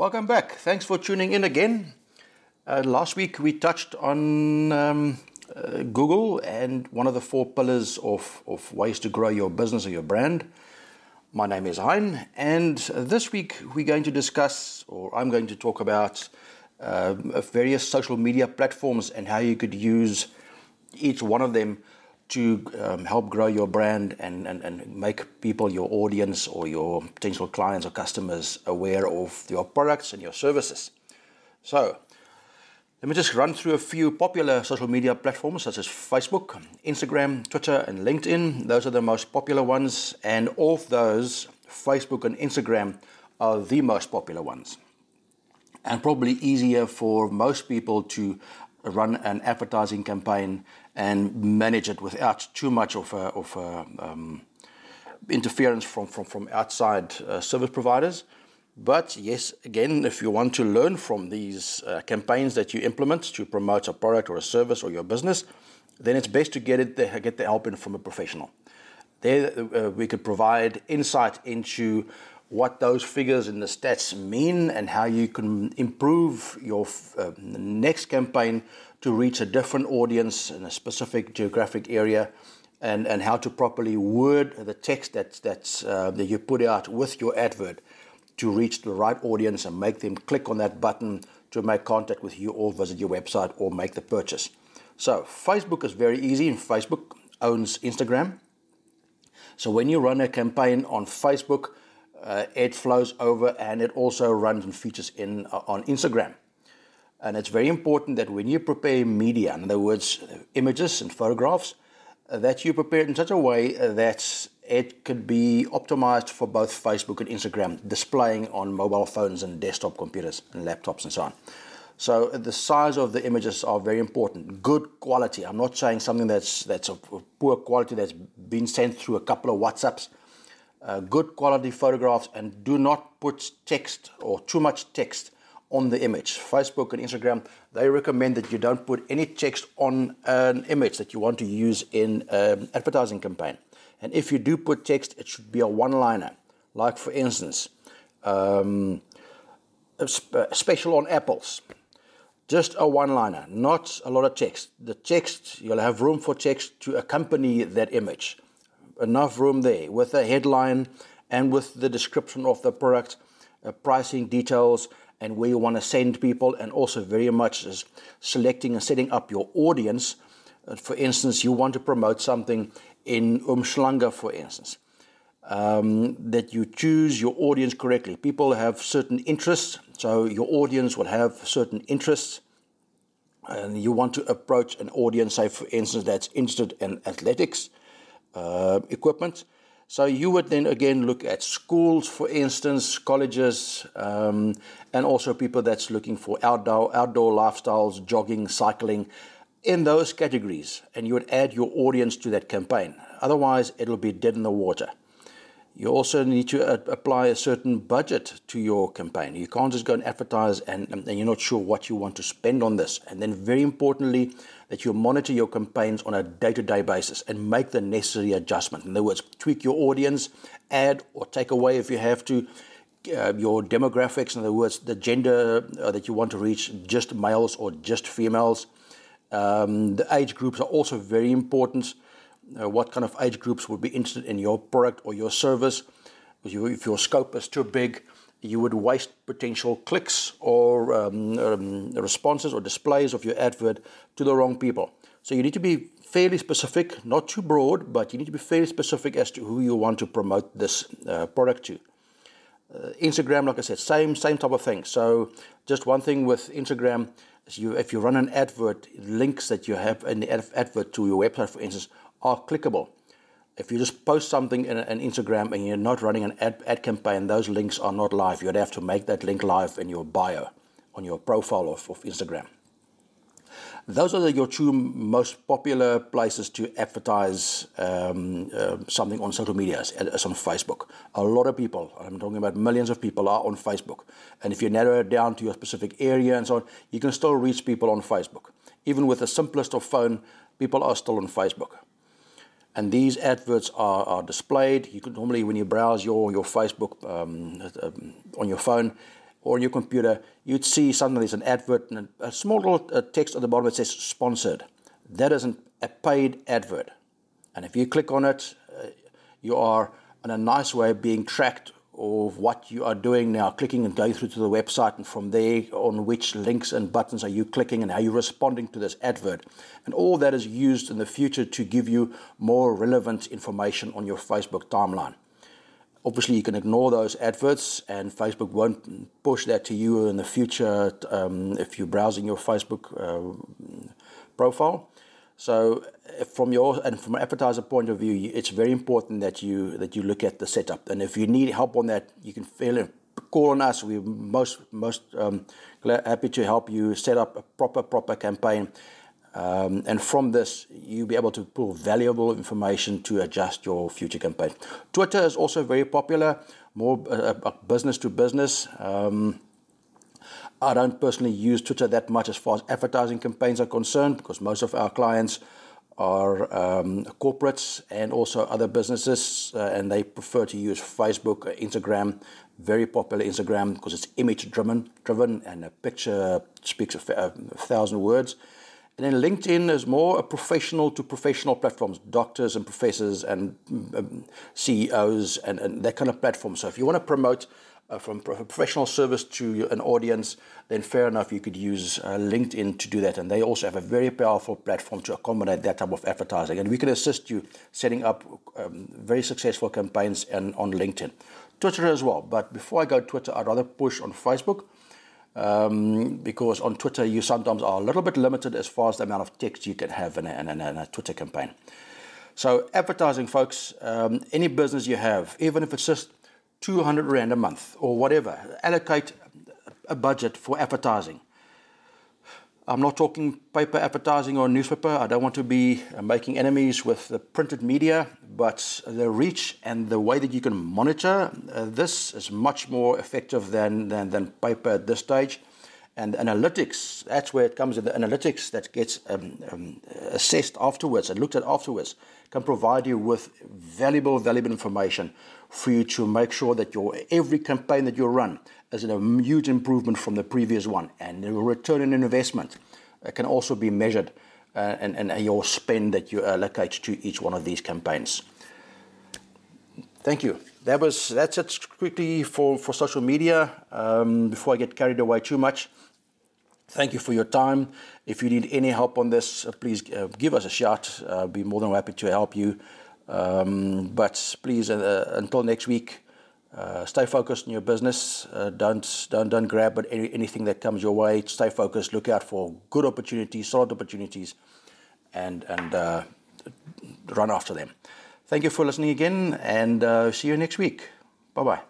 Welcome back. Thanks for tuning in again. Uh, last week we touched on um, uh, Google and one of the four pillars of, of ways to grow your business or your brand. My name is Hein, and this week we're going to discuss, or I'm going to talk about uh, various social media platforms and how you could use each one of them to um, help grow your brand and, and, and make people, your audience or your potential clients or customers aware of your products and your services. So, let me just run through a few popular social media platforms such as Facebook, Instagram, Twitter, and LinkedIn. Those are the most popular ones, and of those, Facebook and Instagram are the most popular ones. And probably easier for most people to run an advertising campaign and manage it without too much of, a, of a, um, interference from, from, from outside uh, service providers. But yes, again, if you want to learn from these uh, campaigns that you implement to promote a product or a service or your business, then it's best to get it get the help in from a professional. There, uh, we could provide insight into what those figures in the stats mean and how you can improve your uh, next campaign to reach a different audience in a specific geographic area and, and how to properly word the text that, that's, uh, that you put out with your advert to reach the right audience and make them click on that button to make contact with you or visit your website or make the purchase. So, Facebook is very easy, and Facebook owns Instagram. So, when you run a campaign on Facebook, uh, it flows over and it also runs and features in uh, on Instagram. And it's very important that when you prepare media, in other words, images and photographs, uh, that you prepare it in such a way that it could be optimized for both Facebook and Instagram, displaying on mobile phones and desktop computers and laptops and so on. So the size of the images are very important. Good quality. I'm not saying something that's that's of poor quality that's been sent through a couple of WhatsApps uh, good quality photographs and do not put text or too much text on the image. Facebook and Instagram, they recommend that you don't put any text on an image that you want to use in an advertising campaign. And if you do put text, it should be a one liner. Like, for instance, um, special on apples. Just a one liner, not a lot of text. The text, you'll have room for text to accompany that image enough room there with the headline and with the description of the product, uh, pricing details, and where you want to send people, and also very much is selecting and setting up your audience. Uh, for instance, you want to promote something in Umhlanga, for instance. Um, that you choose your audience correctly. People have certain interests, so your audience will have certain interests, and you want to approach an audience, say for instance, that's interested in athletics uh, equipment. So you would then again look at schools, for instance, colleges, um, and also people that's looking for outdoor outdoor lifestyles, jogging, cycling, in those categories, and you would add your audience to that campaign. Otherwise, it'll be dead in the water. You also need to apply a certain budget to your campaign. You can't just go and advertise and, and you're not sure what you want to spend on this. And then, very importantly, that you monitor your campaigns on a day to day basis and make the necessary adjustment. In other words, tweak your audience, add or take away if you have to. Uh, your demographics, in other words, the gender uh, that you want to reach, just males or just females. Um, the age groups are also very important uh, what kind of age groups would be interested in your product or your service. If, you, if your scope is too big, you would waste potential clicks or um, um, responses or displays of your advert to the wrong people. So you need to be fairly specific, not too broad, but you need to be fairly specific as to who you want to promote this uh, product to. Uh, Instagram, like I said, same same type of thing. So just one thing with Instagram is you if you run an advert, links that you have in the advert to your website, for instance, are clickable. If you just post something in an Instagram and you're not running an ad, ad campaign, those links are not live. You'd have to make that link live in your bio, on your profile of, of Instagram. Those are the, your two most popular places to advertise um, uh, something on social media, as, on Facebook. A lot of people, I'm talking about millions of people, are on Facebook. And if you narrow it down to your specific area and so on, you can still reach people on Facebook. Even with the simplest of phone, people are still on Facebook and these adverts are, are displayed. You can normally, when you browse your, your Facebook um, um, on your phone, or on your computer, you'd see suddenly there's an advert and a small little uh, text at the bottom that says sponsored. That is an, a paid advert. And if you click on it, uh, you are in a nice way being tracked of what you are doing now, clicking and going through to the website, and from there on which links and buttons are you clicking and how you're responding to this advert. And all that is used in the future to give you more relevant information on your Facebook timeline. Obviously, you can ignore those adverts, and Facebook won't push that to you in the future um, if you're browsing your Facebook uh, profile. So, from your and from an advertiser point of view, it's very important that you that you look at the setup. And if you need help on that, you can feel call on us. We're most most um, happy to help you set up a proper proper campaign um, and from this, you'll be able to pull valuable information to adjust your future campaign. Twitter is also very popular, more uh, uh, business to business. Um, I don't personally use Twitter that much as far as advertising campaigns are concerned because most of our clients are um, corporates and also other businesses, uh, and they prefer to use Facebook, Instagram. Very popular Instagram because it's image driven, driven, and a picture speaks a thousand words. And then LinkedIn is more a professional to professional platforms, doctors and professors and um, CEOs and, and, that kind of platform. So if you want to promote uh, from a professional service to an audience, then fair enough, you could use uh, LinkedIn to do that. And they also have a very powerful platform to accommodate that type of advertising. And we can assist you setting up um, very successful campaigns and on LinkedIn. Twitter as well. But before I go to Twitter, I'd rather push on Facebook um, because on Twitter you sometimes are a little bit limited as far as the amount of text you can have in a, in a, in a Twitter campaign. So advertising, folks, um, any business you have, even if it's just 200 rand a month or whatever, allocate a budget for advertising. I'm not talking paper advertising or newspaper. I don't want to be uh, making enemies with the printed media, but the reach and the way that you can monitor uh, this is much more effective than, than, than paper at this stage. And analytics, that's where it comes in. The analytics that gets um, um, assessed afterwards and looked at afterwards can provide you with valuable, valuable information for you to make sure that your every campaign that you run is a huge improvement from the previous one. And the return on investment uh, can also be measured uh, and, and your spend that you allocate to each one of these campaigns. Thank you. That was that's it quickly for, for social media. Um, before I get carried away too much, thank you for your time. If you need any help on this, uh, please uh, give us a shout. I'll be more than happy to help you. Um, but please, uh, until next week, uh, stay focused in your business. Uh, don't don't don't grab at any, anything that comes your way. Stay focused. Look out for good opportunities, solid opportunities, and and uh, run after them. Thank you for listening again, and uh, see you next week. Bye bye.